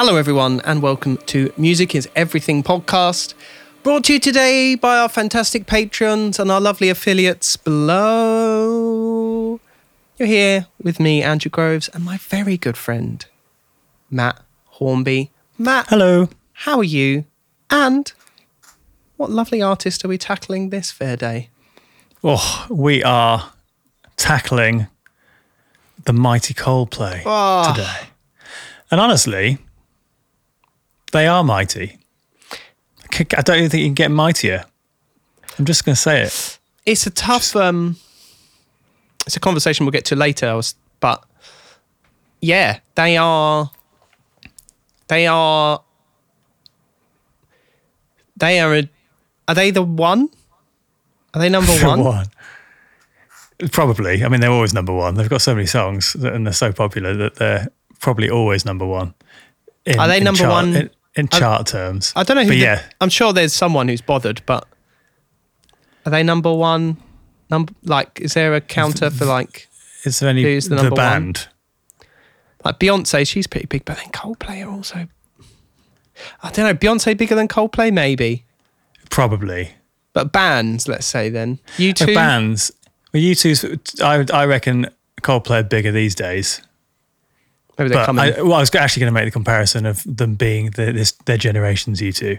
Hello, everyone, and welcome to Music is Everything podcast, brought to you today by our fantastic patrons and our lovely affiliates below. You're here with me, Andrew Groves, and my very good friend, Matt Hornby. Matt, Hello. how are you? And what lovely artist are we tackling this fair day? Oh, we are tackling the mighty Coldplay Oh, today. And honestly, they are mighty. I don't even think you can get mightier. I'm just going to say it. it's a tough um it's a conversation we'll get to later but yeah they are they are they are a, are they the one are they number For one Probably. I mean, they're always number one. They've got so many songs and they're so popular that they're probably always number one. In, Are they number one? In, in chart terms. i don't know who But the- yeah, i'm sure there's someone who's bothered but are they number one number like is there a counter for like is there any. Who's the the number one? band. like beyonce she's pretty big but then coldplay are also i don't know beyonce bigger than coldplay maybe Probably. But bands, let's say then. U two bands. Well, U two's. I I reckon Coldplay are bigger these days. Maybe they're But coming. I, well, I was actually going to make the comparison of them being the, this their generations. U two.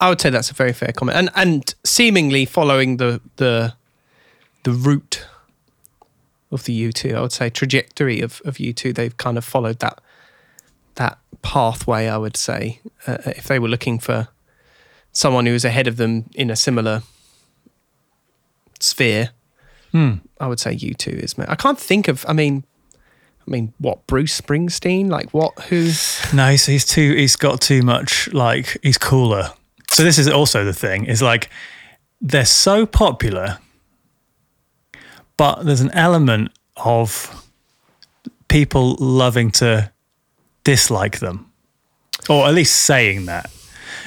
I would say that's a very fair comment. And and seemingly following the the the route of the U two, I would say trajectory of, of U two, they've kind of followed that that pathway, I would say. Uh, if they were looking for someone who was ahead of them in a similar sphere, Hmm. I would say U two is. I can't think of. I mean, I mean, what Bruce Springsteen? Like what? Who? No, he's, he's too. He's got too much. Like he's cooler. So this is also the thing. Is like they're so popular, but there's an element of people loving to dislike them, or at least saying that.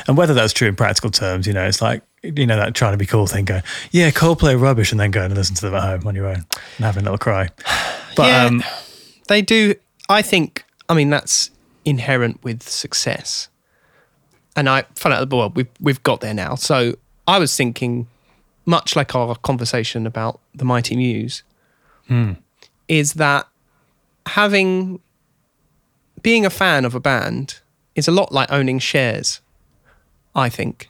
And whether that's true in practical terms, you know, it's like you know that trying to be cool thing. Going, yeah, Coldplay are rubbish, and then going and listen to them at home on your own and having a little cry. But Yeah. um, They do. I think. I mean, that's inherent with success. And I found out. Well, we've we've got there now. So I was thinking, much like our conversation about the Mighty Muse, hmm. is that having being a fan of a band is a lot like owning shares. I think,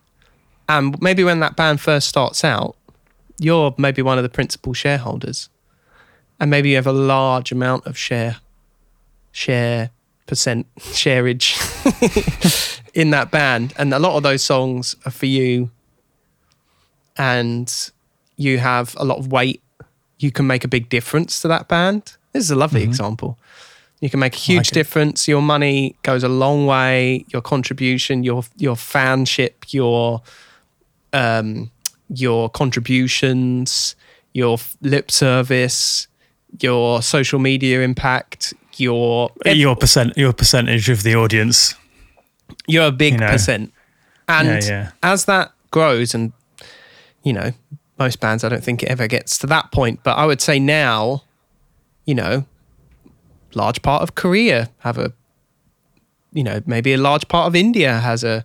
and maybe when that band first starts out, you're maybe one of the principal shareholders and maybe you have a large amount of share share percent shareage in that band. And a lot of those songs are for you. And you have a lot of weight. You can make a big difference to that band. This is a lovely example. You can make a huge it. difference. Your money goes a long way. Your contribution your your fanship your um your contributions your lip service your social media impact your your percent, your percentage of the audience. you're a big you know. percent and Yeah, yeah. as that grows and you know most bands i don't think it ever gets to that point but i would say now you know large part of korea have a you know maybe a large part of india has a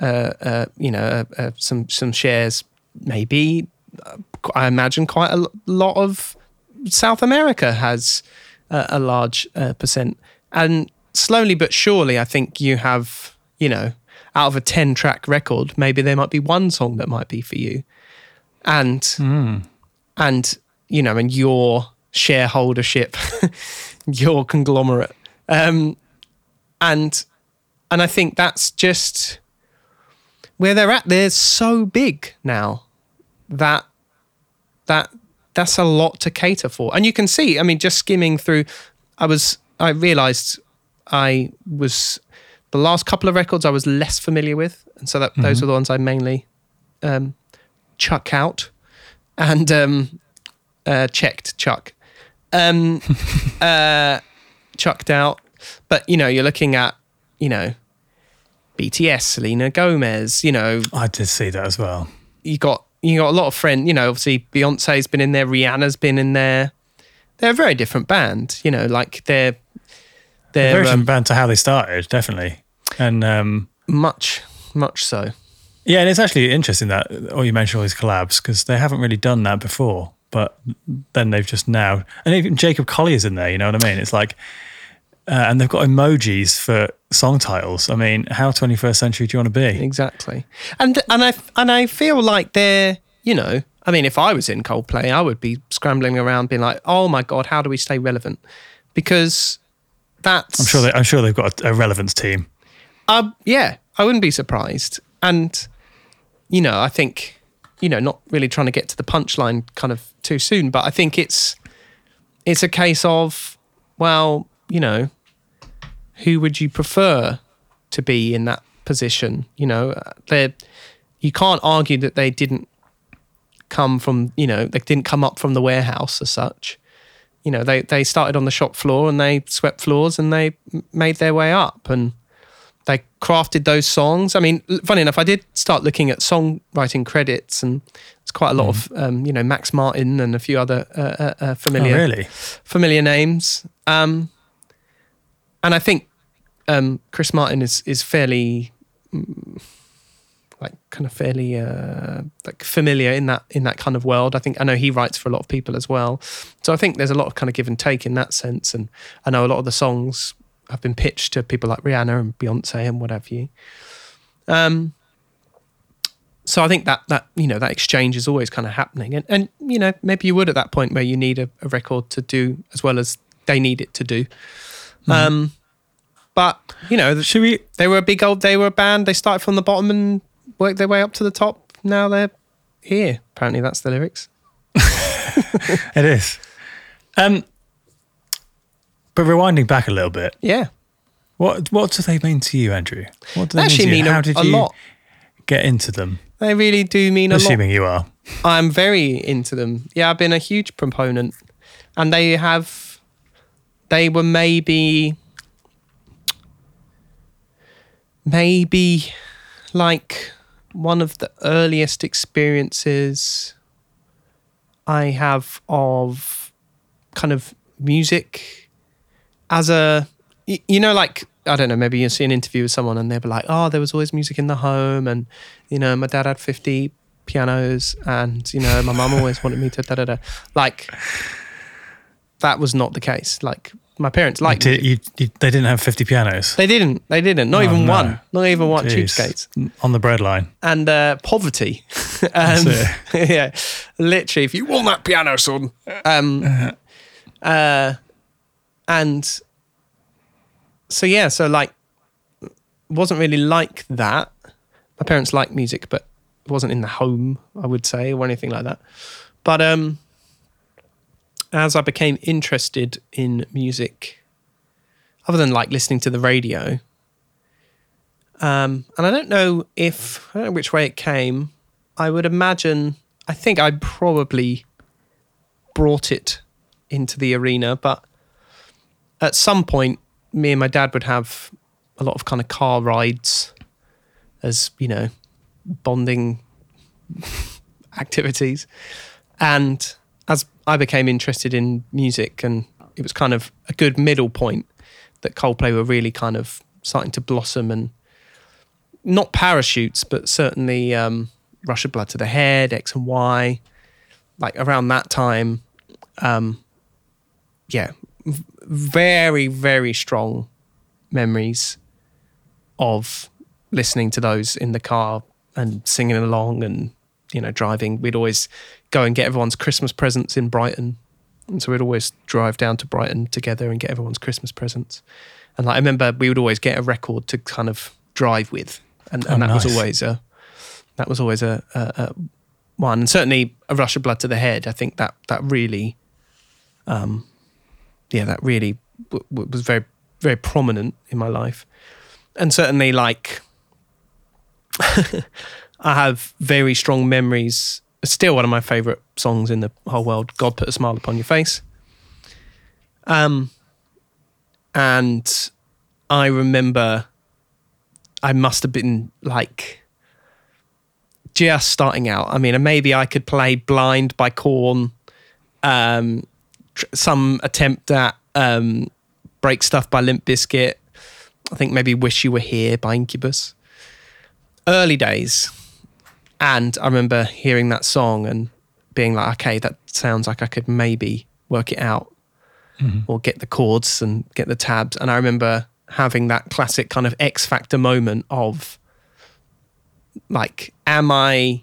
uh, uh, you know uh, uh, some some shares maybe uh, i imagine quite a lot of south america has a, a large uh, percent. And slowly but surely i think you have you know out of a 10 track record maybe there might be one song that might be for you. And and you know and your shareholdership your conglomerate. Um and and i think that's just where they're at. They're so big now that that that's a lot to cater for. And you can see i mean just skimming through i was i realized i was the last couple of records i was less familiar with. And so that those are the ones i mainly um chuck out and um uh checked chuck. Um uh chucked out. But you know you're looking at you know bts selena gomez you know. I did see that as well. you got you got a lot of friends. You know, obviously Beyonce's been in there, Rihanna's been in there. They're a very different band. You know, like they're They're They're very um, different band to how they started, definitely. And um, much, much so. yeah, and it's actually interesting that, or you mentioned all these collabs because they haven't really done that before. But then they've just now, and even Jacob Collier's in there. You know what I mean? It's like, uh, and they've got emojis for song titles. I mean, how 21st century do you want to be? Exactly. And and I and I feel like they're, you know, I mean, if I was in Coldplay, I would be scrambling around, being like, "Oh my god, how do we stay relevant?" Because that's I'm sure they, I'm sure they've got a, a relevance team. Um, yeah, I wouldn't be surprised. And, you know, I think, you know, not really trying to get to the punchline kind of too soon, but I think it's it's a case of, well, you know, who would you prefer to be in that position? You know, they you can't argue that they didn't come from, you know, they didn't come up from the warehouse as such. You know, they they started on the shop floor and they swept floors and they made their way up and they crafted those songs. I mean, funny enough, I did start looking at songwriting credits, and it's quite a lot of um, you know Max Martin and a few other uh, uh, uh, Oh, familiar really? familiar names. Um, and I think um, Chris Martin is is fairly mm, like kind of fairly uh, like familiar in that in that kind of world. I think I know he writes for a lot of people as well. So I think there's a lot of kind of give and take in that sense. And I know a lot of the songs have been pitched to people like Rihanna and Beyonce and what have you. Um, so I think that that you know that exchange is always kind of happening, and and you know maybe you would at that point where you need a, a record to do as well as they need it to do. Um, but you know Should we? they were a big old they were a band. They started from the bottom and worked their way up to the top. Now they're here. Apparently that's the lyrics. It is. Um, but rewinding back a little bit, Yeah, what what do they mean to you, Andrew? What do they they actually mean mean a, How did a you lot. get into them? They really do mean a lot. Assuming you are. I'm very into them. Yeah, I've been a huge proponent, and they have. They were maybe. Maybe, like one of the earliest experiences I have of kind of music as a, you know like I don't know maybe you see an interview with someone and they'll be like oh there was always music in the home and you know my dad had 50 pianos and you know my mum always wanted me to da da da. Like that was not the case. Like my parents liked Did, music. you, you, they didn't have 50 pianos. they didn't they didn't not Oh, even no. one not even one Jeez. cheapskates On the breadline. and uh, poverty. um, yeah, literally, if you want that piano, son. Um, uh, and so yeah, so like, wasn't really like that. My parents liked music, but wasn't in the home, I would say, or anything like that. But um, as I became interested in music, other than like listening to the radio, um, and I don't know if I don't know which way it came. I would imagine. I think I probably brought it into the arena, but at some point, me and my dad would have a lot of kind of car rides, as you know, bonding activities, and as I became interested in music, and it was kind of a good middle point that Coldplay were really kind of starting to blossom and not parachutes, but certainly um, Rush of Blood to the Head, X and Y. Like around that time, um, yeah, very, very strong memories of listening to those in the car and singing along and, you know, driving. We'd always go and get everyone's Christmas presents in Brighton. And so we'd always drive down to Brighton together and get everyone's Christmas presents. And like I remember we would always get a record to kind of drive with. And, and Oh, that was always a that was always a, a, a one. And certainly a rush of blood to the head. I think that that really um yeah, that really w- w- was very very prominent in my life. And certainly like I have very strong memories. Still one of my favorite songs in the whole world. God put a smile upon your face. Um, and I remember I must have been like just starting out. I mean, maybe I could play "Blind" by Korn. Um, tr- some attempt at um, Break Stuff by Limp Bizkit. I think maybe Wish You Were Here by Incubus. Early days. And I remember hearing that song and being like, okay, that sounds like I could maybe work it out mm-hmm. or get the chords and get the tabs. And I remember having that classic kind of X Factor moment of like, am I,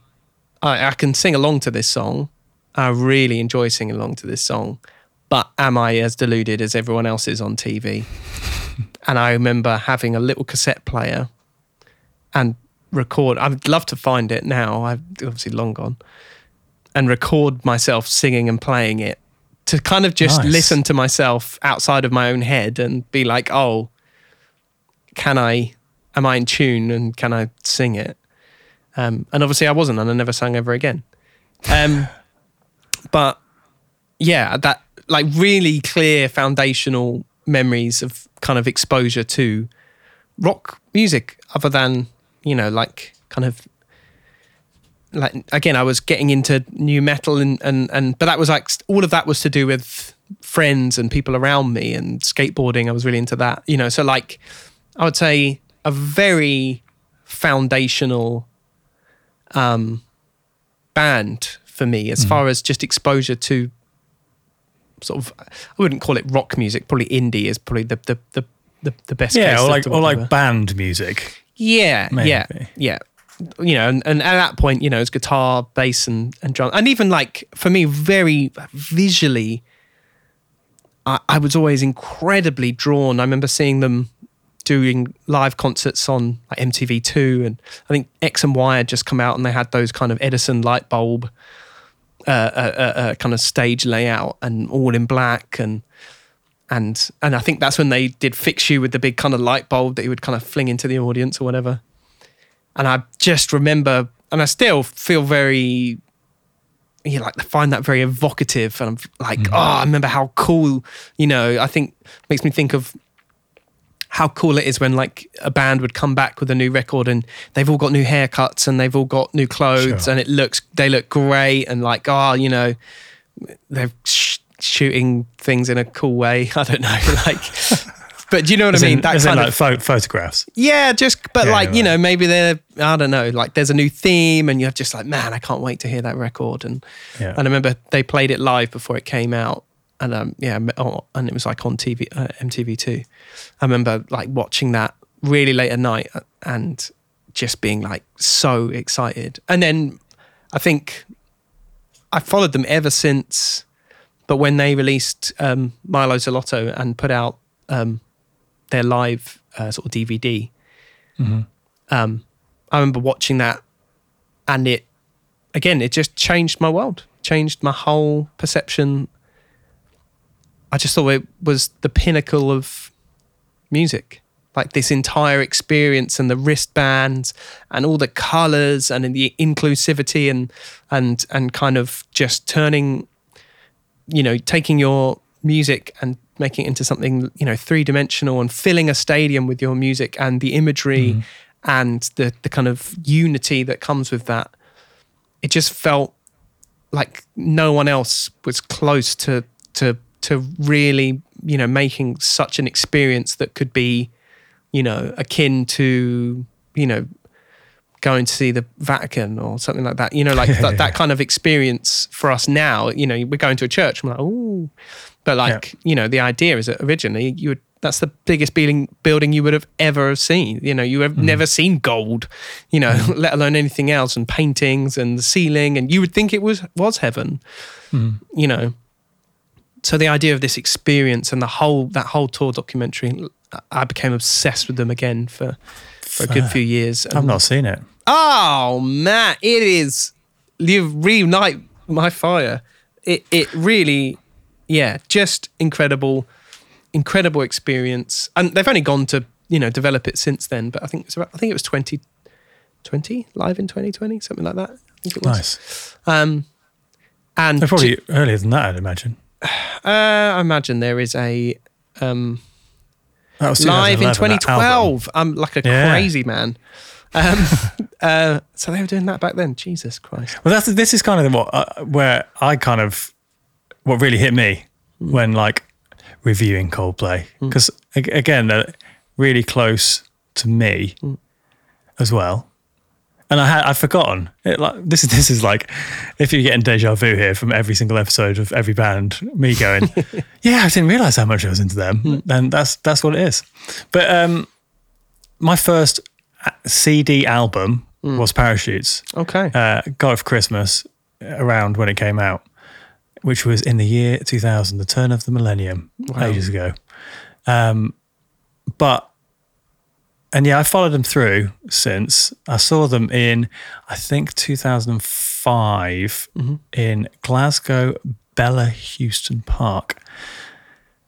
I, I can sing along to this song. I really enjoy singing along to this song, but am I as deluded as everyone else is on TV? and I remember having a little cassette player and record. I'd love to find it now. I've obviously long gone and record myself singing and playing it to kind of just Nice. listen to myself outside of my own head and be like, oh, can I, am I in tune and can I sing it? Um, and obviously I wasn't and I never sang ever again. Um, but yeah, that like really clear foundational memories of kind of exposure to rock music other than, you know, like kind of like again, I was getting into nu metal and and and but that was like all of that was to do with friends and people around me and skateboarding. I was really into that, you know. So like, I would say a very foundational um band for me as far as just exposure to sort of I wouldn't call it rock music. Probably indie is probably the the the the, the best. Yeah, case or like or like band music. Yeah, yeah, Maybe. yeah. You know, and, and at that point, you know, it's guitar, bass, and and drum, and even like for me, very visually, I, I was always incredibly drawn. I remember seeing them doing live concerts on like MTV Two, and I think X and Y had just come out, and they had those kind of Edison light bulb uh, uh, uh, uh, kind of stage layout, and all in black, and and and I think that's when they did fix you with the big kind of light bulb that you would kind of fling into the audience or whatever. And I just remember, and I still feel very, you know, like I find that very evocative. And I'm like, oh, I remember how cool, you know. I think makes me think of how cool it is when like a band would come back with a new record and they've all got new haircuts and they've all got new clothes Sure. and it looks they look great and like oh you know they've sh- shooting things in a cool way. I don't know, like, but do you know what As I mean? in, in kind like of pho- photographs. yeah, just but Yeah, like you know maybe they're I don't know like there's a new theme and you're just like man I can't wait to hear that record and Yeah. and I remember they played it live before it came out and um yeah oh, and it was like on TV uh, MTV two. I remember like watching that really late at night and just being like so excited and then I think I followed them ever since. But when they released um, Mylo Xyloto and put out um, their live uh, sort of DVD, um, I remember watching that, and it again, it just changed my world, changed my whole perception. I just thought it was the pinnacle of music. Like this entire experience and the wristbands and all the colors and the inclusivity and and and kind of just turning you know, taking your music and making it into something, you know, three dimensional and filling a stadium with your music and the imagery mm-hmm. and the the kind of unity that comes with that. It just felt like no one else was close to to to really, you know, making such an experience that could be, you know, akin to, you know, going to see the Vatican or something like that. You know, like that, that kind of experience for us now. You know, we're going to a church. I'm like, oh, but like, you know, the idea is that originally you would. That's the biggest building building you would have ever seen. You know, you have mm-hmm. never seen gold. You know, mm-hmm. let alone anything else, and paintings and the ceiling, and you would think it was was heaven. Mm-hmm. You know, so the idea of this experience and the whole that whole tour documentary, I became obsessed with them again for for a good few years. I've not seen it. Oh man, it is you reignite my fire. It it really, yeah, just incredible, incredible experience. And they've only gone to you know develop it since then. But I think it's about, I think it was twenty twenty live in twenty twenty something like that. I think it was. Nice. Um, and They're probably earlier than that, I'd imagine. uh, I imagine there is a um, live in 2011, that album. 2012. I'm like a Yeah. crazy man. Um, uh, so they were doing that back then. Jesus Christ. Well, that's this is kind of what uh, where I kind of what really hit me Hmm. when like reviewing Coldplay because again, they're really close to me as well. And I had I'd forgotten. It, like, this is this is like if you're getting deja vu here from every single episode of every band, me going, yeah, I didn't realize how much I was into them. Then that's that's what it is. But um, my first CD album was Parachutes. Okay. Uh, got it for Christmas around when it came out, which was in the year 2000, the turn of the millennium, ages ago. Um, but and yeah, I followed them through since. I saw them in, I think, 2005 in Glasgow, Bellahouston Park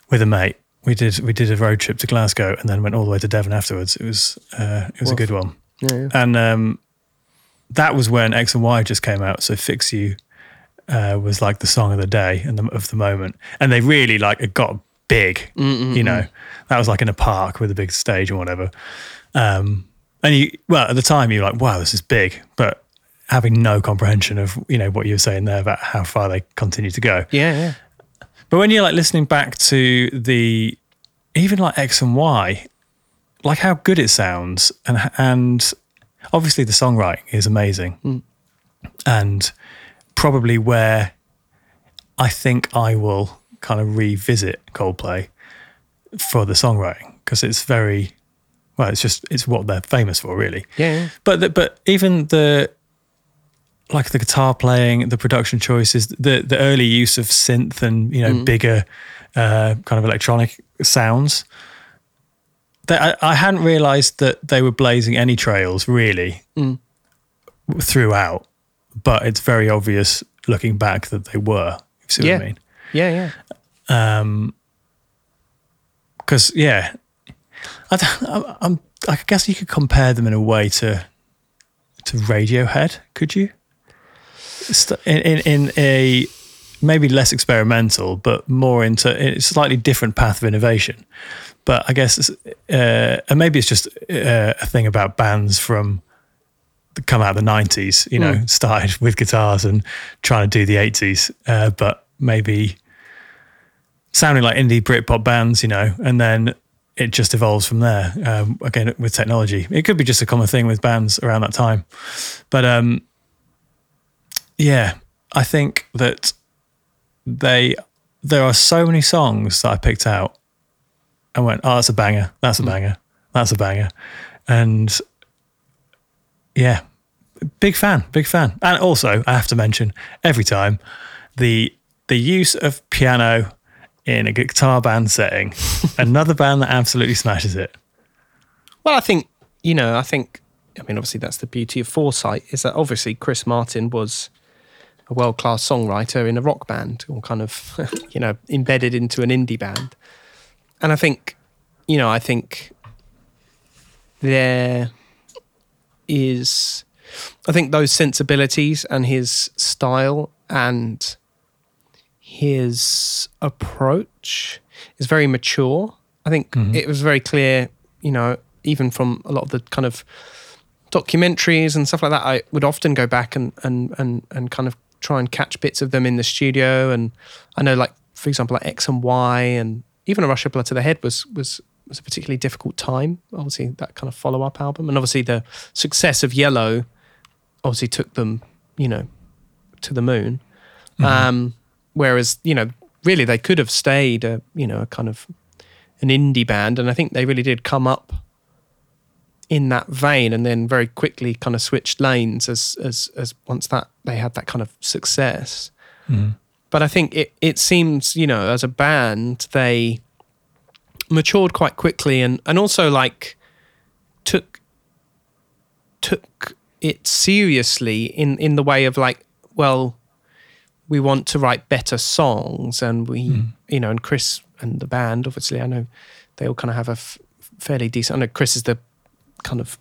with a mate. We did we did a road trip to Glasgow and then went all the way to Devon afterwards. It was uh, it was a good one. yeah, yeah. And um, that was when X and Y just came out. So Fix You uh, was like the song of the day and the, of the moment. And they really like it got big, you know. That was like in a park with a big stage or whatever. Um, and you, well, at the time you're like, wow, this is big. But having no comprehension of, you know, what you were saying there about how far they continue to go. yeah, yeah. But when you're like listening back to the even like X and Y, like how good it sounds, and and obviously the songwriting is amazing, hmm. and probably where I think I will kind of revisit Coldplay for the songwriting because it's very well, it's just it's what they're famous for, really. Yeah, yeah. But the, but even the like the guitar playing, the production choices, the the early use of synth and you know bigger uh, kind of electronic sounds. That I, I hadn't realised that they were blazing any trails really throughout, but it's very obvious looking back that they were. You see Yeah. what I mean? Yeah, yeah. Um, Because yeah, I, I'm, I guess you could compare them in a way to to Radiohead. Could you? St- In in, in a maybe less experimental, but more into a slightly different path of innovation. But I guess, uh, and maybe it's just uh, a thing about bands from come out of the '90s. You know, started with guitars and trying to do the '80s, uh, but maybe sounding like indie Britpop bands, you know, and then it just evolves from there. Um, again, with technology, it could be just a common thing with bands around that time. But um, yeah, I think that they there are so many songs that I picked out and went, oh, that's a banger, that's a mm. banger, that's a banger, and yeah, big fan, big fan. And also, I have to mention every time the the use of piano in a guitar band setting, another band that absolutely smashes it. Well, I think you know. I think. I mean, obviously, that's the beauty of foresight. Is that obviously Chris Martin was a world-class songwriter in a rock band, or kind of, you know, embedded into an indie band. And I think, you know, I think there is, I think those sensibilities and his style and his approach is very mature. I think mm-hmm. it was very clear, you know, even from a lot of the kind of documentaries and stuff like that, I would often go back and and and and kind of try and catch bits of them in the studio. And I know, like for example, like X and Y, and even a Rush Blood to the Head was was was a particularly difficult time. Obviously, that kind of follow up album, and obviously the success of Yellow, obviously took them, you know, to the moon. Um, whereas you know, really, they could have stayed a you know a kind of an indie band, and I think they really did come up in that vein, and then very quickly kind of switched lanes as as as once that they had that kind of success. Mm-hmm. But I think it it seems you know as a band they matured quite quickly, and and also like took took it seriously in in the way of like well we want to write better songs and we mm-hmm. you know and chris and the band obviously i know they all kind of have a f- fairly decent i know chris is the kind of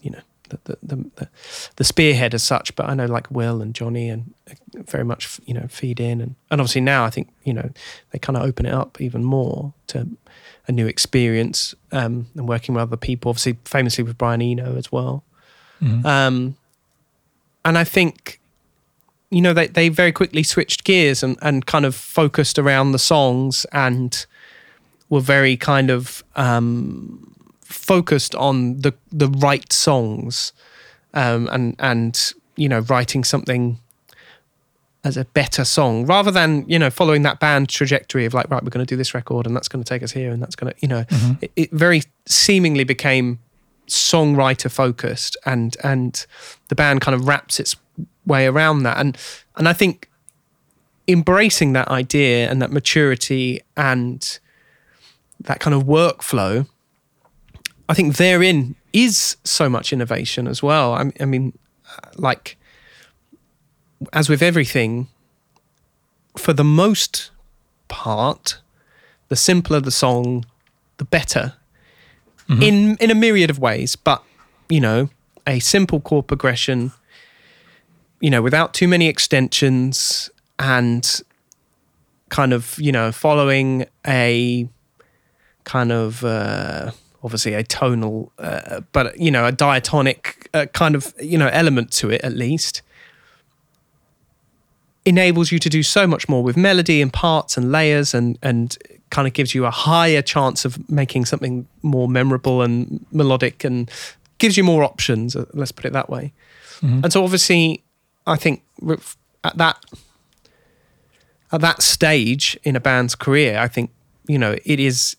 you know the the, the, the, spearhead as such but i know like will and jonny and uh, very much you know feed in and, and obviously now i think you know they kind of open it up even more to a new experience um, and working with other people obviously famously with brian eno as well. Um, and I think, you know, they, they very quickly switched gears and, and kind of focused around the songs and were very kind of um, focused on the the right songs um, and and you know writing something as a better song rather than you know following that band trajectory of like right we're going to do this record and that's going to take us here and that's going to you know it, it very seemingly became songwriter focused and and the band kind of wraps its way around that. And and I think embracing that idea and that maturity and that kind of workflow I think therein is so much innovation as well I, I mean like as with everything, for the most part, the simpler the song, the better. In in a myriad of ways, but you know, a simple chord progression, you know, without too many extensions and kind of, you know, following a kind of uh, obviously a tonal, uh, but you know, a diatonic uh, kind of you know element to it at least enables you to do so much more with melody and parts and layers and and kind of gives you a higher chance of making something more memorable and melodic and gives you more options uh, let's put it that way. And so obviously i think at that at that stage in a band's career i think you know it is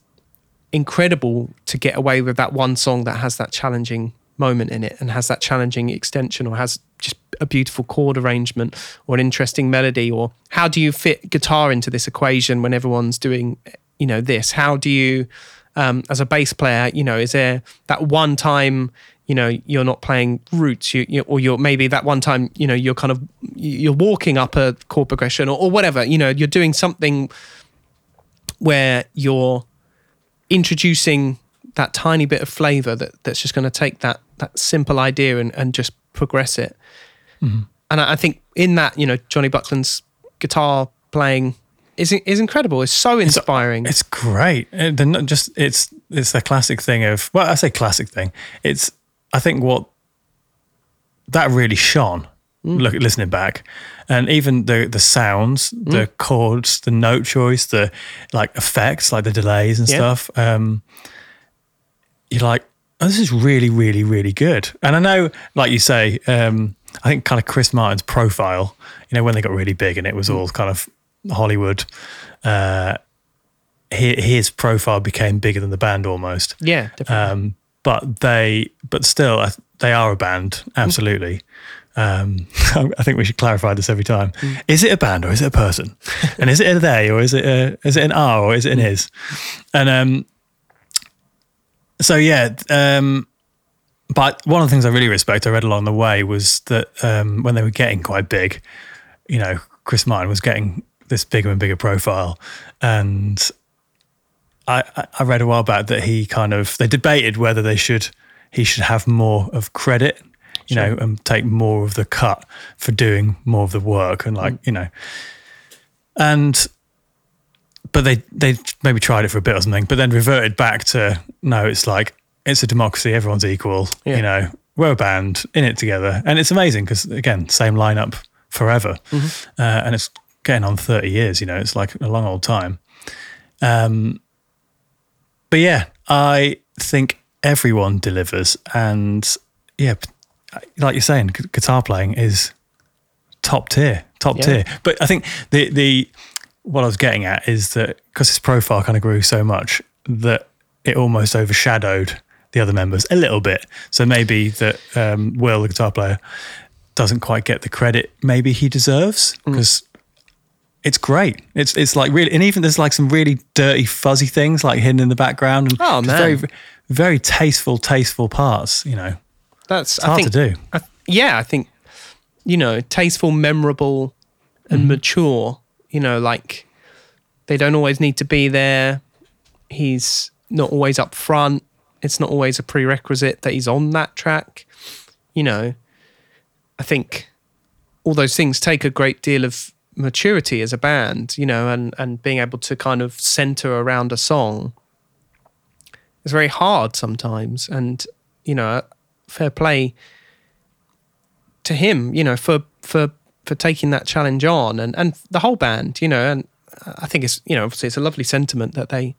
incredible to get away with that one song that has that challenging moment in it and has that challenging extension or has just a beautiful chord arrangement or an interesting melody or how do you fit guitar into this equation when everyone's doing you know this? How do you um, as a bass player you know is there that one time you know you're not playing roots you, you or you're maybe that one time you know you're kind of you're walking up a chord progression or, or whatever you know you're doing something where you're introducing that tiny bit of flavor that that's just going to take that that simple idea and, and just progress it. And I, I think in that, you know, Jonny Buckland's guitar playing is is incredible. It's so inspiring. It's great. Uh, They're not just it's it's the classic thing of well, I say classic thing. It's I think what that really shone. Look, listening back, and even the the sounds, the chords, the note choice, the like effects, like the delays and Yeah. stuff. Um, you're like, oh, this is really, really, really good. And I know, like you say, um, I think kind of Chris Martin's profile. You know, when they got really big and it was all kind of Hollywood. Uh, his profile became bigger than the band almost. yeah, definitely. Um, but they, but still, they are a band. Absolutely. Um, I think we should clarify this every time. Is it a band or is it a person? and is it a they or is it a, is it an R or is it an is? And um, so yeah, um, but one of the things I really respect, I read along the way, was that um, when they were getting quite big, you know, Chris Martin was getting this bigger and bigger profile, and I, I- I read a while back that he kind of they debated whether they should he should have more of credit, you know, and take more of the cut for doing more of the work, and like you know, and but they they maybe tried it for a bit or something, but then reverted back to no, it's like it's a democracy, everyone's equal, Yeah. you know, we're a band in it together, and it's amazing because again, same lineup forever, uh, and it's getting on thirty years, you know, it's like a long old time. Um, but yeah, I think everyone delivers, and yeah, like you're saying, gu- guitar playing is top tier, top Yeah. tier. But I think the the what I was getting at is that because his profile kind of grew so much that it almost overshadowed the other members a little bit. So maybe that um, Will, the guitar player, doesn't quite get the credit maybe he deserves Mm. because it's great. It's it's like really, and even there's like some really dirty, fuzzy things like hidden in the background, and Oh, man. very very tasteful, tasteful parts. You know, That's it's hard I think, to do. I, yeah, I think you know, tasteful, memorable, and Mm-hmm. mature. You know, like they don't always need to be there. He's not always up front. It's not always a prerequisite that he's on that track. You know, I think all those things take a great deal of maturity as a band. You know, and and being able to kind of center around a song is very hard sometimes. And you know, fair play to him, you know, for for for taking that challenge on and and the whole band, you know, and I think it's you know obviously it's a lovely sentiment that they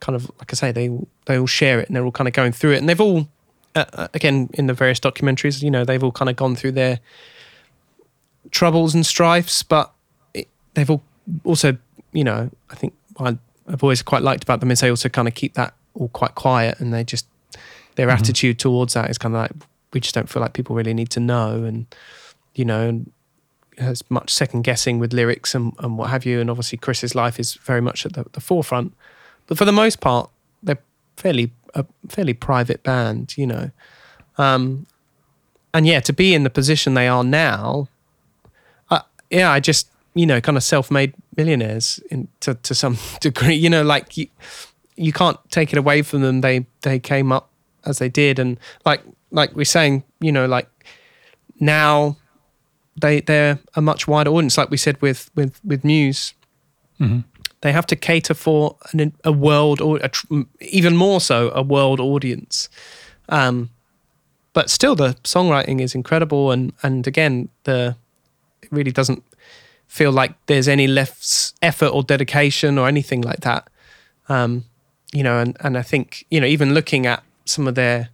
kind of like I say, they they all share it and they're all kind of going through it, and they've all uh, uh, again in the various documentaries, you know, they've all kind of gone through their troubles and strifes, but it, they've all also, you know, I think I, I've always quite liked about them is they also kind of keep that all quite quiet, and they just their Mhm. attitude towards that is kind of like we just don't feel like people really need to know, and you know, and as much second guessing with lyrics and, and what have you, and obviously Chris's life is very much at the, the forefront, but for the most part, they're fairly a fairly private band, you know. Um, and yeah, to be in the position they are now, uh, yeah, I just you know kind of self-made millionaires in to to some degree. You know, like you, you can't take it away from them. They they came up as they did, and like like we're saying, you know, like now they they're a much wider audience. Like we said with with with Muse, Mhm. they have to cater for an, a world or a, tr- even more so a world audience. Um, but still, the songwriting is incredible, and and again, the it really doesn't feel like there's any less effort or dedication or anything like that. Um, you know, and and I think you know even looking at some of their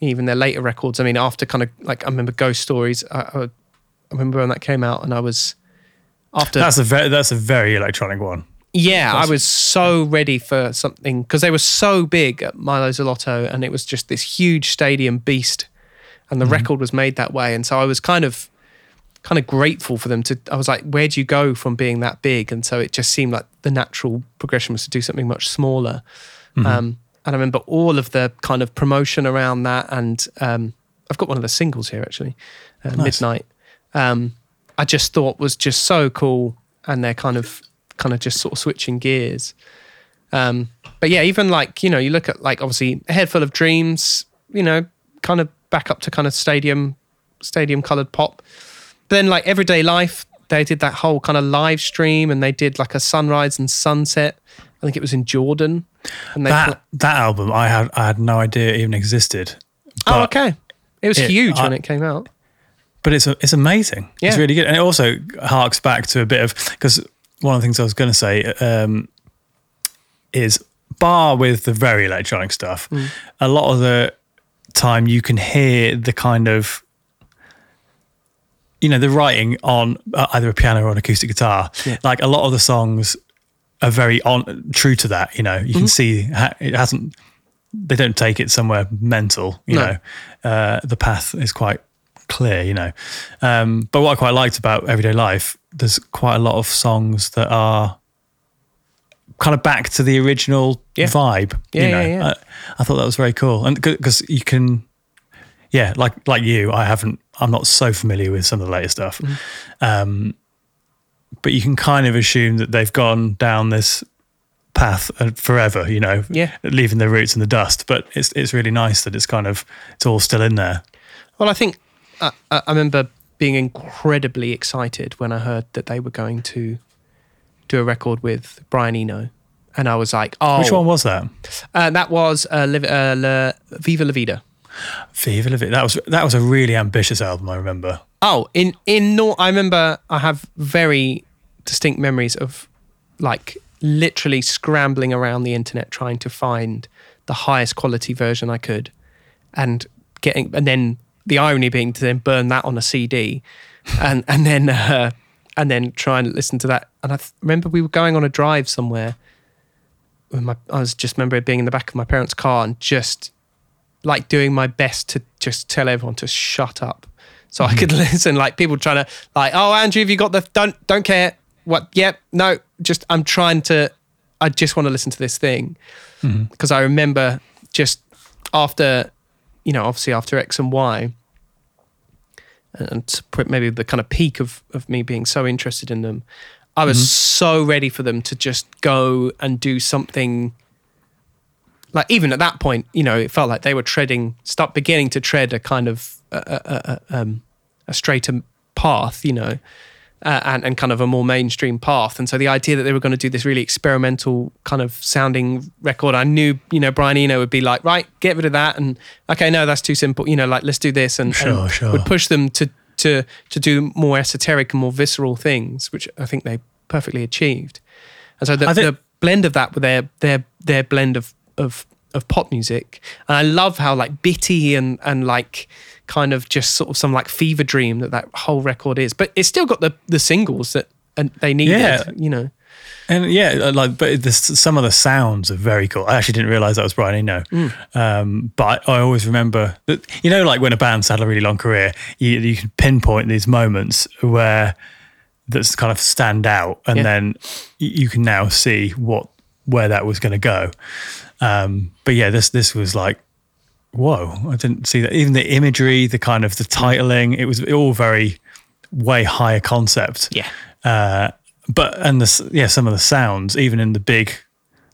even their later records. I mean, after kind of like I remember Ghost Stories. I, I, I remember when that came out, and I was after That's a very that's a very electronic one. yeah, I was so ready for something because they were so big at Mylo Xyloto, and it was just this huge stadium beast, and the record was made that way, and so I was kind of, kind of grateful for them to. I was like, where do you go from being that big? And so it just seemed like the natural progression was to do something much smaller. Um, and I remember all of the kind of promotion around that, and um, I've got one of the singles here actually, uh, Nice. Midnight. Um, I just thought was just so cool, and they're kind of kind of just sort of switching gears. Um, but yeah, even like you know, you look at like obviously a head full of dreams, you know, kind of back up to kind of stadium stadium colored pop. But then like everyday life, they did that whole kind of live stream, and they did like a sunrise and sunset. I think it was in Jordan, and they That pla- that album I had I had no idea it even existed. oh okay, it was it- huge when it came out. but it's it's amazing. It's really good, and it also harks back to a bit of because one of the things I was going to say um, is bar with the very electronic stuff. Mm. A lot of the time, you can hear the kind of you know the writing on uh, either a piano or an acoustic guitar. Yeah. Like a lot of the songs are very on true to that. You know, you Mm-hmm. can see ha- it hasn't. They don't take it somewhere mental. You No. know, uh, the path is quite clear. You know, um, but what I quite liked about everyday life, there's quite a lot of songs that are kind of back to the original Yeah. vibe. Yeah, you know, yeah, yeah. I, I thought that was very cool, and because you can, yeah, like like you, I haven't, I'm not so familiar with some of the later stuff, Mm-hmm. um, but you can kind of assume that they've gone down this path uh, forever, you know, Yeah. leaving their roots in the dust. But it's it's really nice that it's kind of it's all still in there. Well, I think uh, I remember being incredibly excited when I heard that they were going to do a record with Brian Eno, and I was like, "Oh, Which one was that? Uh, that was uh, Liv- uh, Viva La Vida." Viva La Vida. That was that was a really ambitious album. I remember. Oh, in in Nor- I remember I have very distinct memories of like literally scrambling around the internet trying to find the highest quality version I could, and getting and then the irony being to then burn that on a CD, and and then uh, and then try and listen to that. And I th- remember we were going on a drive somewhere. My, I was just remember being in the back of my parents' car and just like doing my best to just tell everyone to shut up so I could mm-hmm. listen. Like people trying to like, oh Andrew, have you got the don't don't care. What? Yep. no. Just I'm trying to. I just want to listen to this thing mm-hmm. because I remember just after, you know, obviously after X and Y, and maybe the kind of peak of of me being so interested in them, I was mm-hmm. so ready for them to just go and do something like even at that point, you know, it felt like they were treading, start beginning to tread a kind of a, a, a, um, a straighter path, you know, uh, and and kind of a more mainstream path. And so the idea that they were going to do this really experimental kind of sounding record, I knew, you know, Brian Eno would be like, right, get rid of that, and okay, no, that's too simple, you know, like let's do this, and, Sure, and sure. would push them to to to do more esoteric and more visceral things, which I think they perfectly achieved. And so the, think- the blend of that with their their their blend of of of pop music. And I love how like bitty and and like kind of just sort of some like fever dream that that whole record is. But it's still got the the singles that and they needed. Yeah. You know. And yeah, uh, like, but the, some of the sounds are very cool. I actually didn't realize that was Brian Eno. Um, but I always remember that, you know, like when a band's had a really long career, you, you can pinpoint these moments where that's kind of stand out. And Yeah. then you can now see what, where that was going to go. Um, but yeah, this, this was like, whoa, I didn't see that. Even the imagery, the kind of the titling, it was all very way higher concept Yeah. uh, but and the yeah some of the sounds even in the big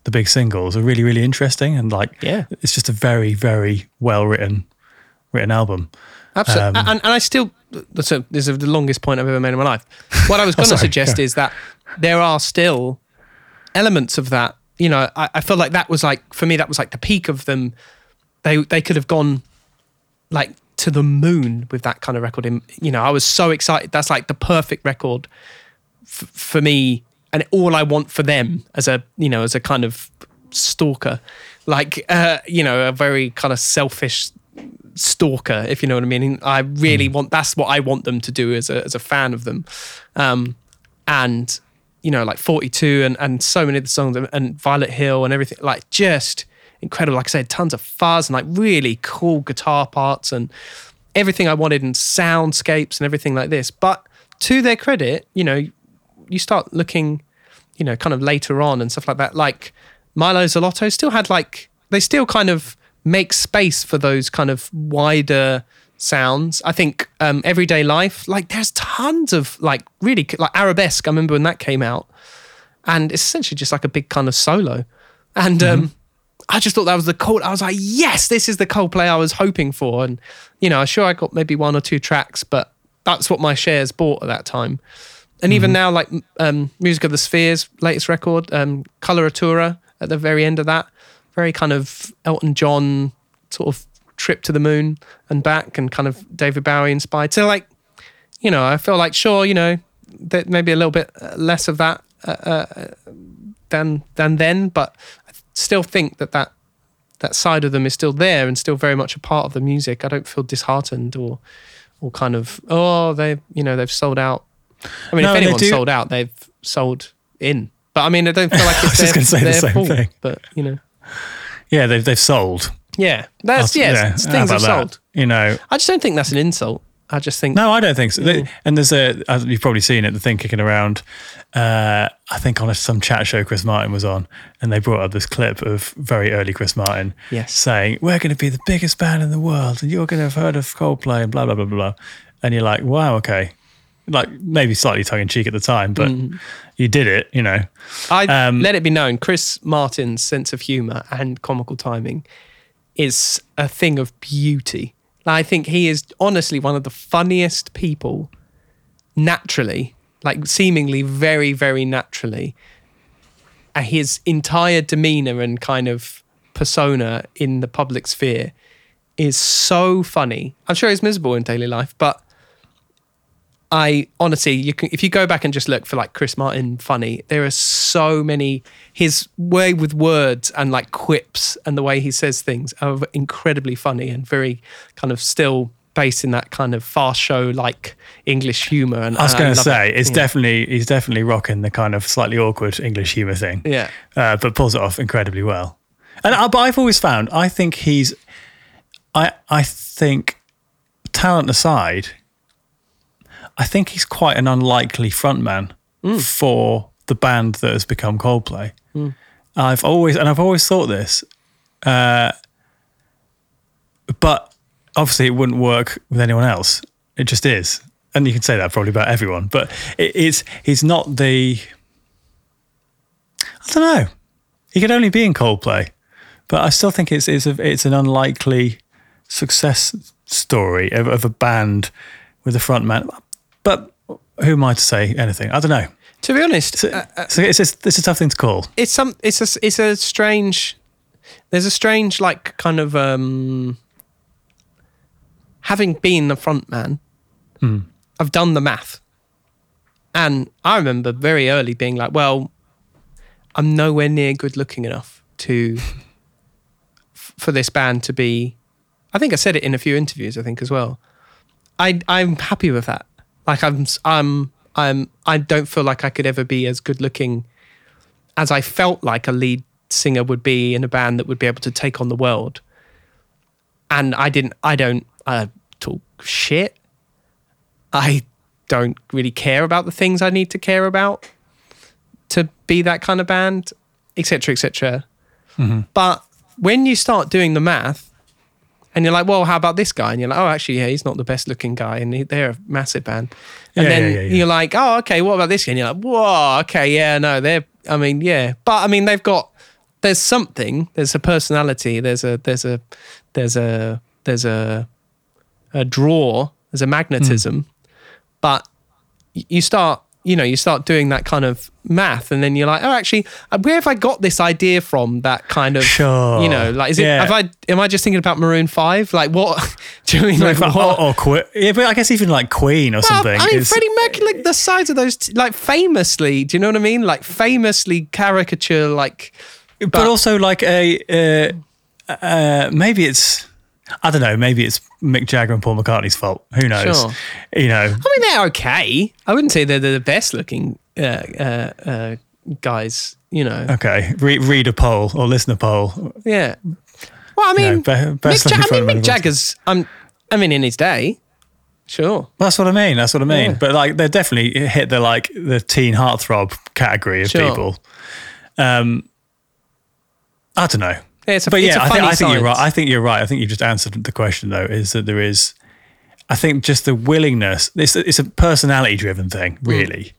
the big singles are really really interesting and like Yeah. it's just a very very well written written album Absolutely. Um, and, and I still, that's a, this is the longest point I've ever made in my life. What I was going to suggest go. is that there are still elements of that. You know, I, I feel like that was like, for me, that was like the peak of them. They, they could have gone like to the moon with that kind of record. In, you know, I was so excited. That's like the perfect record f- for me and all I want for them as a, you know, as a kind of stalker. Like, uh, you know, a very kind of selfish stalker, if you know what I mean. I really want that's what I want them to do as a as a fan of them. Um, and you know, like 42 and and so many of the songs and, and Violet Hill and everything, like just incredible. Like I said, tons of fuzz and like really cool guitar parts and everything I wanted and soundscapes and everything like this. But to their credit, you know, you start looking, you know, kind of later on and stuff like that. Like Mylo Xyloto still had like they still kind of make space for those kind of wider sounds. I think um, everyday life, like there's tons of like really like arabesque. I remember when that came out, and it's essentially just like a big kind of solo, and um, I just thought that was the cool. I was like, yes, this is the Coldplay I was hoping for, and you know, I'm sure I got maybe one or two tracks, but that's what my shares bought at that time. And even now, like um, Music of the Spheres, latest record, um, Coloratura at the very end of that, very kind of Elton John sort of trip to the moon and back, and kind of David Bowie inspired. So, like, you know, I feel like sure, you know, that maybe a little bit uh, less of that uh, uh, than than then, but I still think that that that side of them is still there and still very much a part of the music. I don't feel disheartened or or kind of oh they you know they've sold out. I mean, No, if anyone's sold out, they've sold in. But I mean, I don't feel like was it's just their, gonna say the their same fault. thing. But you know, yeah they've, they've sold yeah, that's yes, Yeah, things how have about that? sold. you know I just don't think that's an insult. I just think No, I don't think so. They- And there's a, as you've probably seen it, the thing kicking around. Uh, I think on a, some chat show Chris Martin was on, and they brought up this clip of very early Chris Martin Yes. saying, We're going to be the biggest band in the world, and you're going to have heard of Coldplay, and blah, blah, blah, blah, blah. And you're like, Wow, okay. Like maybe slightly tongue in cheek at the time, but you did it, you know. I Um, let it be known, Chris Martin's sense of humor and comical timing is a thing of beauty. Like, I think he is honestly one of the funniest people naturally, like seemingly very, very naturally. His entire demeanor and kind of persona in the public sphere is so funny. I'm sure he's miserable in daily life, but I honestly, you can if you go back and just look for like Chris Martin funny, there are so many. His way with words and like quips and the way he says things are incredibly funny and very kind of still based in that kind of fast show like English humor. And I was going to say, it. it's Yeah. definitely, he's definitely rocking the kind of slightly awkward English humor thing. yeah, uh, but pulls it off incredibly well. And I, but I've always found, I think he's, I I think, talent aside, I think he's quite an unlikely frontman for the band that has become Coldplay. I've always, and I've always thought this, uh, but obviously it wouldn't work with anyone else. It just is. And you can say that probably about everyone, but it, it's he's not the I don't know. He could only be in Coldplay, but I still think it's it's a, it's an unlikely success story of, of a band with a front man. But who am I to say anything? I don't know. to be honest, So, uh, uh, so it's just, it's a tough thing to call. it's some it's a it's a strange there's a strange like kind of um having been the front man i've done the math and i remember very early being like well I'm nowhere near good looking enough to for this band to be. I think I said it in a few interviews. I think as well. I I'm happy with that. Like I'm I'm I'm I don't feel like I could ever be as good looking as I felt like a lead singer would be in a band that would be able to take on the world. And I didn't. I don't. I talk shit. I don't really care about the things I need to care about to be that kind of band, etc., etc. Mm-hmm. But when you start doing the math, and you're like, well, how about this guy? And you're like, oh, actually, yeah, he's not the best looking guy, and he, they're a massive band. And Yeah, then yeah, yeah, you're like, oh, okay, what about this guy? And you're like, whoa, okay, yeah, no, they're, I mean, yeah, but I mean, they've got, there's something, there's a personality, there's a, there's a, there's a, there's a, a draw, there's a magnetism, hmm. but you start you know you start doing that kind of math and then you're like oh actually uh, where have i got this idea from that kind of Sure. you know like is it Yeah. have i am i just thinking about maroon 5 like what do you mean like, Like, what? or, or Que- yeah, but I guess even like Queen or Well, something. I mean, is- Freddie Mercury, like the size of those, t- like famously, do you know what I mean? Like famously caricature, like, but, but- also like a uh, uh, maybe it's I don't know. Maybe it's Mick Jagger and Paul McCartney's fault. Who knows? Sure. You know, I mean, they're okay. I wouldn't say they're the best looking uh, uh, uh, guys, you know. okay. Re- read a poll or listen a poll. Yeah. Well, I mean, be- Mick, Ja- I mean, Mick Jagger's. Um, I mean, in his day, sure. That's what I mean. That's what I mean. Yeah. But like, they definitely hit the like the teen heartthrob category of Sure. people. Um, I don't know. Yeah, it's a, but yeah, a I think, I think you're right. I think you're right. I think you just answered the question though. Is that there is, I think just the willingness. It's it's a personality driven thing, Mm. really.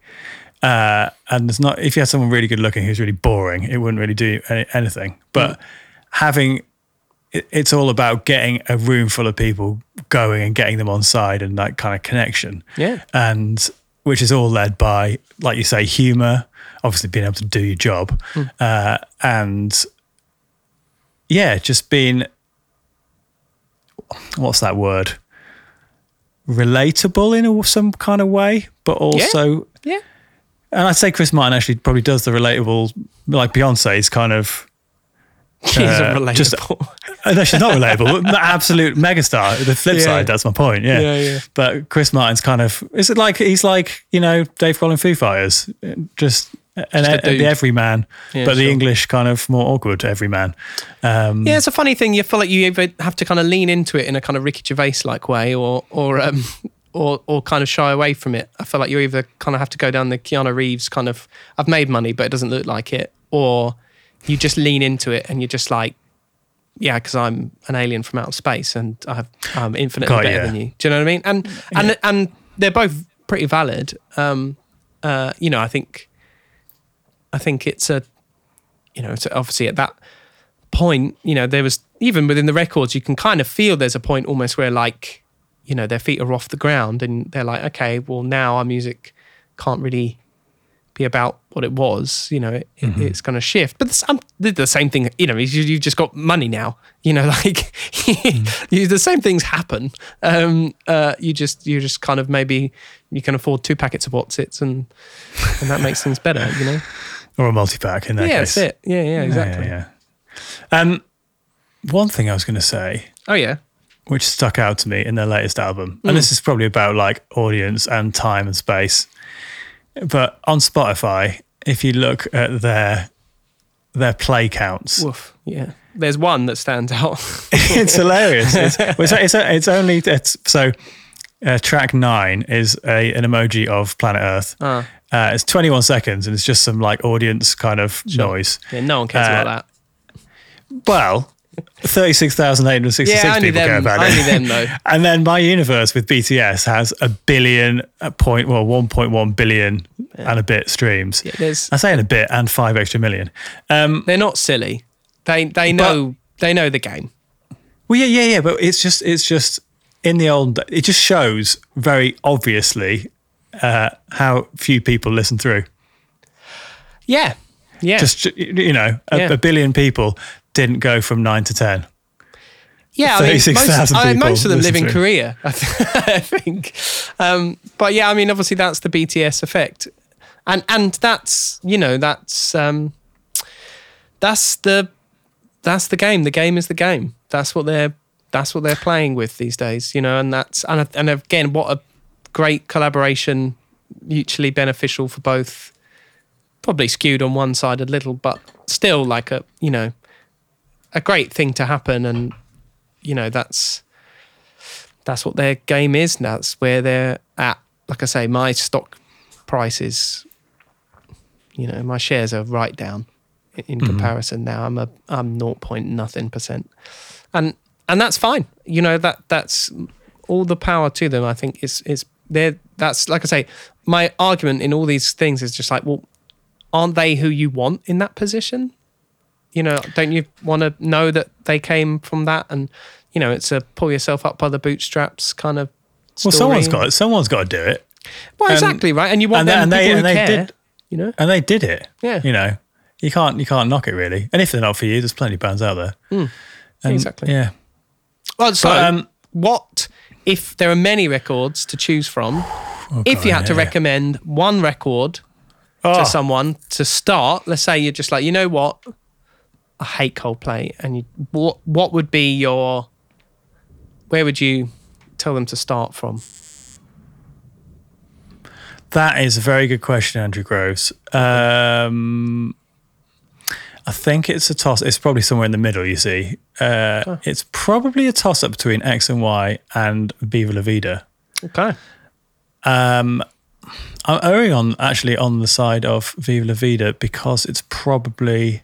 Uh, and it's not if you had someone really good looking who's really boring, it wouldn't really do any, anything. But Mm. having it, it's all about getting a room full of people going and getting them on side and that kind of connection. Yeah. And which is all led by, like you say, humor, obviously being able to do your job, Hmm. uh, and yeah, just being what's that word? Relatable in a, some kind of way, but also, Yeah. and I'd say Chris Martin actually probably does the relatable, like Beyonce's kind of. She's Uh, relatable. just- Uh, No, she's not relatable. but absolute megastar. The flip Yeah. side, that's my point. Yeah. Yeah, yeah. But Chris Martin's kind of is it like he's like you know Dave Grohl and Foo Fighters, just an, a dude. the everyman, Yeah, but the. English kind of more awkward everyman. Um, Yeah, it's a funny thing. You feel like you either have to kind of lean into it in a kind of Ricky Gervais like way, or or um, or or kind of shy away from it. I feel like you either kind of have to go down the Keanu Reeves kind of I've made money, but it doesn't look like it, or you just lean into it and you're just like, yeah, because I'm an alien from outer space and I have, I'm infinitely Got better ya. than you. Do you know what I mean? And and and they're both pretty valid. Um, uh, you know, I think I think it's a you know, it's obviously at that point, you know, there was even within the records, you can kind of feel there's a point almost where like, you know, their feet are off the ground and they're like, okay, well now our music can't really be about what it was. You know, it, it- it's going to shift. But um, the, the same thing, you know, you, you've just got money now. You know, like you, the same things happen. Um, uh, you just you just kind of maybe you can afford two packets of Wotsits and and that makes things better. You know. Or a multi pack in that yeah, case. that's it. Yeah, yeah, Yeah, exactly. Yeah, yeah. Um, one thing I was going to say, Oh yeah. which stuck out to me in their latest album, Mm. and this is probably about like audience and time and space, but on Spotify, if you look at their their play counts, Woof. Yeah. There's one that stands out. it's hilarious. It's, it's, it's, it's only it's, so. Uh, track nine is a an emoji of planet Earth. Ah. Uh, it's 21 seconds, and it's just some like audience kind of noise. yeah, no one cares Uh, about that. Well, 36,866 Yeah, people care them. about it. Only them though. And then my universe with BTS has a billion a point, well, 1.1 billion and a bit streams. Yeah, there's I say in a bit and five extra million. Um, they're not silly. They they know they know the game. well, yeah, yeah, yeah, but it's just, it's just in the old, it just shows very obviously uh, how few people listen through. Yeah. Yeah. Just, you know, a, Yeah. a billion people didn't go from nine to 10. yeah, I mean, most, I mean, most of them live in it. Korea, I, th- I think. Um, but yeah, I mean, obviously that's the BTS effect, and and that's you know that's um, that's the that's the game. The game is the game. That's what they're that's what they're playing with these days, you know. And that's and and again, what a great collaboration, mutually beneficial for both. Probably skewed on one side a little, but still like a you know a great thing to happen, and you know that's that's what their game is. And that's where they're at. Like I say, my stock price is, you know, my shares are right down in, in comparison. Now I'm a I'm 0. point nothing percent, and and that's fine. You know that that's all the power to them. I think is is there. That's like I say. My argument in all these things is just like, well, aren't they who you want in that position? You know, don't you want to know that they came from that and you know it's a pull yourself up by the bootstraps kind of. Well, someone's story? got someone's got to do it, Well, and- exactly right, and you want and, them they- and they and they care. did You know, and they did it. Yeah. you know, you can't you can't knock it really. And if they're not for you, there's plenty of bands out there. Hmm. And, exactly. Yeah. Well, so But, um, what if there are many records to choose from? if you God, had to Oh, yeah. recommend one record Oh, to someone to start, let's say you're just like, you know what, I hate Coldplay, and you, what what would be your, where would you tell them to start from? that is a very good question, Andrew Groves. Um, I think it's a toss. It's probably somewhere in the middle. You see, uh, it's probably a toss up between X and Y and Viva La Vida. Okay, Um, I'm erring on actually on the side of Viva La Vida because it's probably.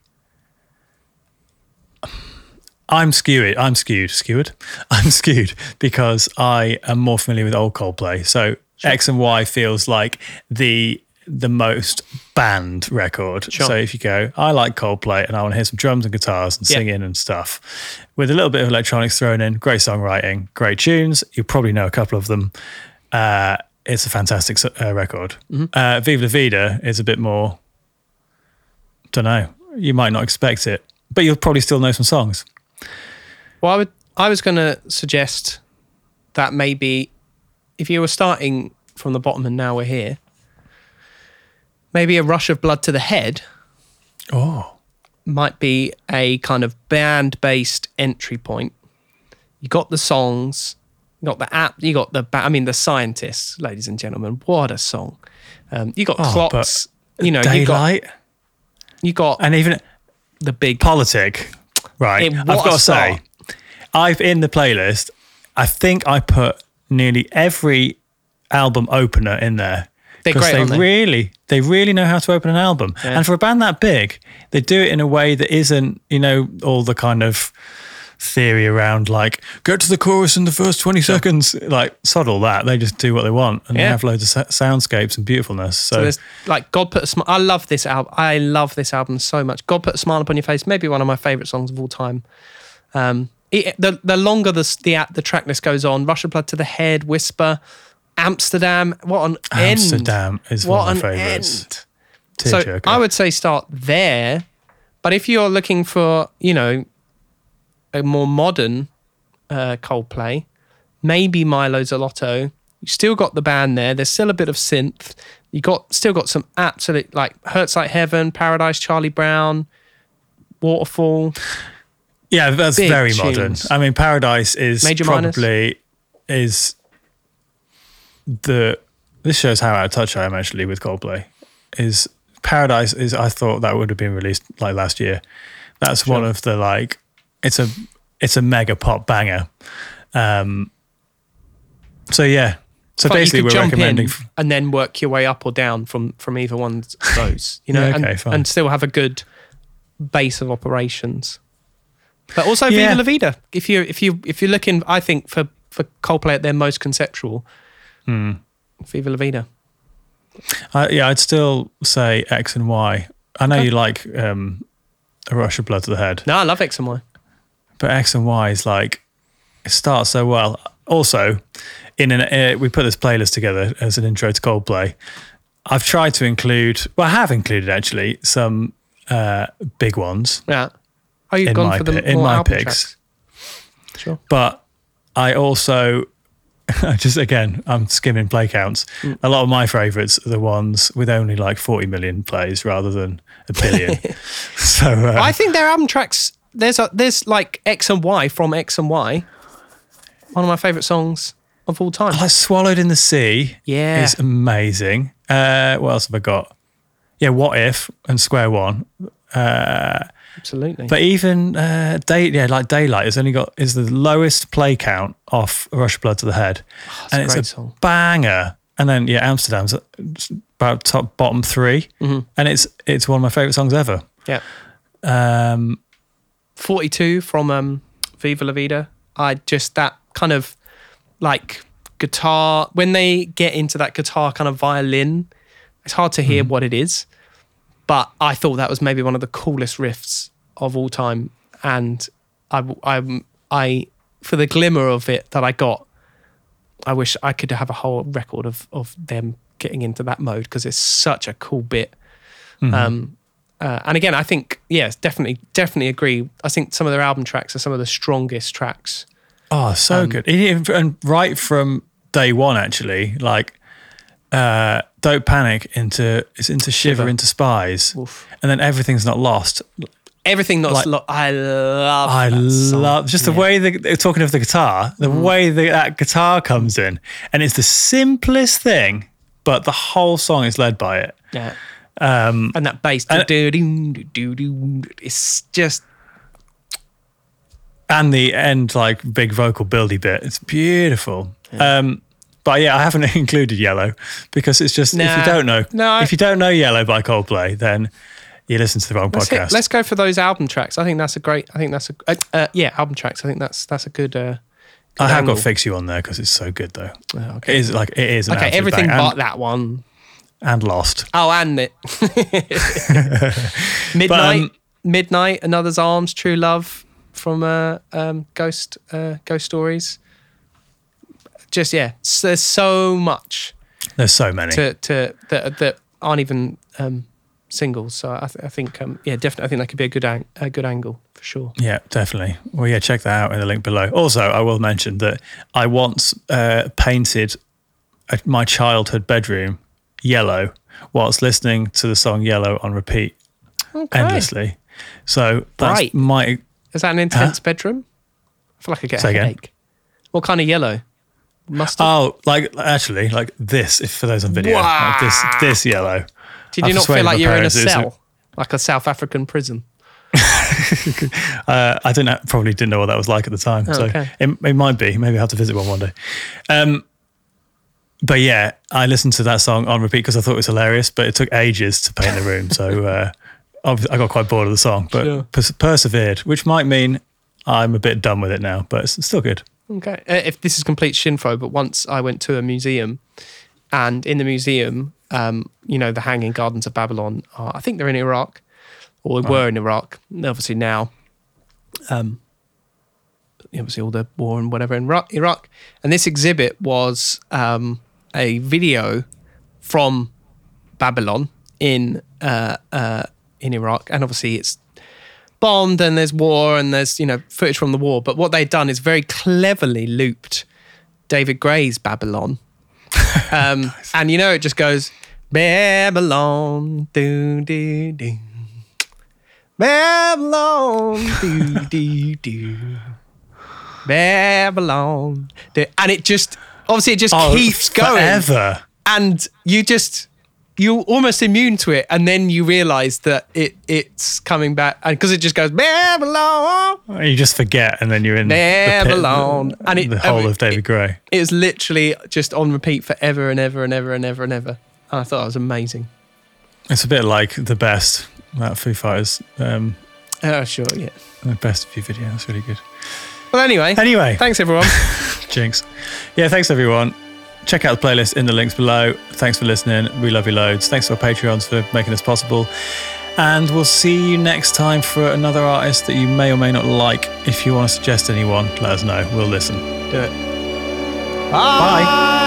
I'm skewed. I'm skewed. Skewed. I'm skewed because I am more familiar with old Coldplay. So X and Y feels like the the most band record. Sure. So if you go, I like Coldplay and I want to hear some drums and guitars and singing and stuff, with a little bit of electronics thrown in, great songwriting, great tunes. You probably know a couple of them. Uh, it's a fantastic uh, record. Uh, Viva La Vida is a bit more. Don't know. You might not expect it, but you'll probably still know some songs. well, I would, I was going to suggest that maybe if you were starting from the bottom and now we're here, maybe a rush of blood to the head Oh, might be a kind of band based entry point. You got the songs, you got the app, you got the, ba- I mean, the scientists, ladies and gentlemen. What a song! Um, you got Oh, clocks, you know, you got you got and even the big. Politic. Right. It- I've got to say, I've in the playlist. I think I put nearly every album opener in there. They're great, they they? really, they really know how to open an album, Yeah. and for a band that big, they do it in a way that isn't, you know, all the kind of theory around like get to the chorus in the first 20 seconds like sod all that they just do what they want and they have loads of soundscapes and beautifulness so, So there's like God put a smile. I love this album. I love this album so much. God put a smile upon your face. Maybe one of my favorite songs of all time. Um, it, the the longer the the the track list goes on, Rush of Blood to the Head, Whisper, Amsterdam. What an end! amsterdam is What one of my end. So Tearjerker. I would say start there. But if you're looking for, you know, a more modern uh, Coldplay, maybe Mylo Xyloto. You still got the band there. There's still a bit of synth. You got still got some absolute like Hurts Like Heaven, Paradise, Charlie Brown, Waterfall. Yeah, that's Big very modern. I mean, Paradise is Major minus? probably is the. This shows how out of touch I am actually with Coldplay. Is Paradise is I thought that would have been released like last year. That's one of the like. It's a it's a mega pop banger. Um. So yeah. So basically, we're recommending. in and then work your way up or down from from either one of those. You know, Yeah, okay, and, fine. and still have a good base of operations. But also Yeah. Viva La Vida. If you if you if you're looking, I think for for Coldplay at their most conceptual, Hmm. Viva La Vida. Uh, yeah, I'd still say X and Y. I know you like um, a rush of blood to the head. No, I love X and Y. but X and Y is like it starts so well. Also, in an uh, we put this playlist together as an intro to Coldplay. I've tried to include, well, I have included actually some uh, big ones, Yeah. Oh, you've gone for the pi- in more my picks. tracks. Sure. but I also just again, I'm skimming play counts. Mm. A lot of my favourites are the ones with only like 40 million plays rather than a billion. so uh, I think their album tracks. There's a there's like X and Y from X and Y. One of my favorite songs of all time. like Swallowed in the Sea Yeah. is amazing. Uh, what else have I got? Yeah, What If and Square One. Absolutely. But even uh, day, yeah, like Daylight has only got is the lowest play count off Rush Blood to the Head, a and it's great a song. banger. And then yeah, Amsterdam's about top bottom 3 Mm-hmm. and it's it's one of my favorite songs ever. yeah. Um, 42 from um, Viva La Vida. I just that kind of like guitar when they get into that guitar kind of violin. It's hard to hear what it is, but I thought that was maybe one of the coolest riffs of all time. And I, I, I for the glimmer of it that I got, I wish I could have a whole record of of them getting into that mode because it's such a cool bit. Um, uh, and again, I think yes, definitely, definitely agree. I think some of their album tracks are some of the strongest tracks. oh, so Um, good. And right from day one, actually, like uh, Don't Panic into it's into Shiver, Shiver. into Spies, Oof. and then Everything's Not Lost. Everything that's Like- lo- I love. I love just the Yeah. Way the talking of the guitar, the way the, that guitar comes in, and it's the simplest thing, but the whole song is led by it. Yeah. Um, and that bass, and- it's just and the end like big vocal buildy bit. It's beautiful. Um, but yeah, I haven't included Yellow because it's just if you don't know No, I- if you don't know Yellow by Coldplay, then you listen to the wrong let's, hit- podcast. let's go for those album tracks. I think that's a great. I think that's a uh, uh, yeah album tracks. I think that's that's a good. Uh, good I have angle. got Fix You on there because it's so good though. Oh, okay. is like it is Okay, everything bang. but and, that one. and Lost. Oh, and it. Midnight, um, Midnight, Another's Arms, True Love from uh, um, Ghost uh, Ghost Stories. Just yeah, s- there's so much There's so many. to to that that aren't even um, singles. So I, th- I think um, yeah, definitely, I think that could be a good ang- a good angle for sure. Yeah, definitely. Well, yeah, check that out in the link below. Also, I will mention that I once uh, painted a, my childhood bedroom yellow whilst listening to the song Yellow on repeat Okay. endlessly. So that's Bright. my Is that an intense bedroom? I feel like I get Say a again? headache. What kind of yellow? Mustard. oh, like actually, like this. If for those on video, like this this yellow. Did you not feel like you're in a parents it was a- cell, like a South African prison? Uh, I didn't probably didn't know what that was like at the time, so Oh, okay. it, it might be. Maybe I have to visit one one day. Um, but yeah, I listened to that song on repeat because I thought it was hilarious. But it took ages to paint the room, so uh, I got quite bored of the song. But Sure. pers- persevered, which might mean I'm a bit done with it now, but it's still good. Okay. Uh, If this is complete shinfo, but once I went to a museum, and in the museum, um, you know, the Hanging Gardens of Babylon. Are, I think they're in Iraq, or they were in Iraq. Obviously now, um, obviously all the war and whatever in Iraq. Iraq. And this exhibit was um, a video from Babylon in uh, uh, in Iraq, and obviously it's bombed and there's war and there's you know footage from the war. But what they've done is very cleverly looped David Gray's Babylon, um, and you know it just goes Babylon, do do do, Babylon, do do do, Babylon, do, and it just obviously it just keeps going. Oh, forever. and you just you're almost immune to it and then you realize that it it's coming back and because it just goes Babylon You just forget, and then you're in the pit- and it, the whole of David Gray. it was literally just on repeat forever and ever and ever and ever and ever and I thought it was amazing It's a bit like the best that Foo Fighters, um, oh sure yeah the best Foo video. That's really good. well anyway Anyway, thanks everyone Jinx. Yeah, thanks everyone. Check out the playlist in the links below. Thanks for listening. We love you loads. Thanks to our Patreons for making this possible. And we'll see you next time for another artist that you may or may not like. If you want to suggest anyone, let us know. We'll listen. do it Bye.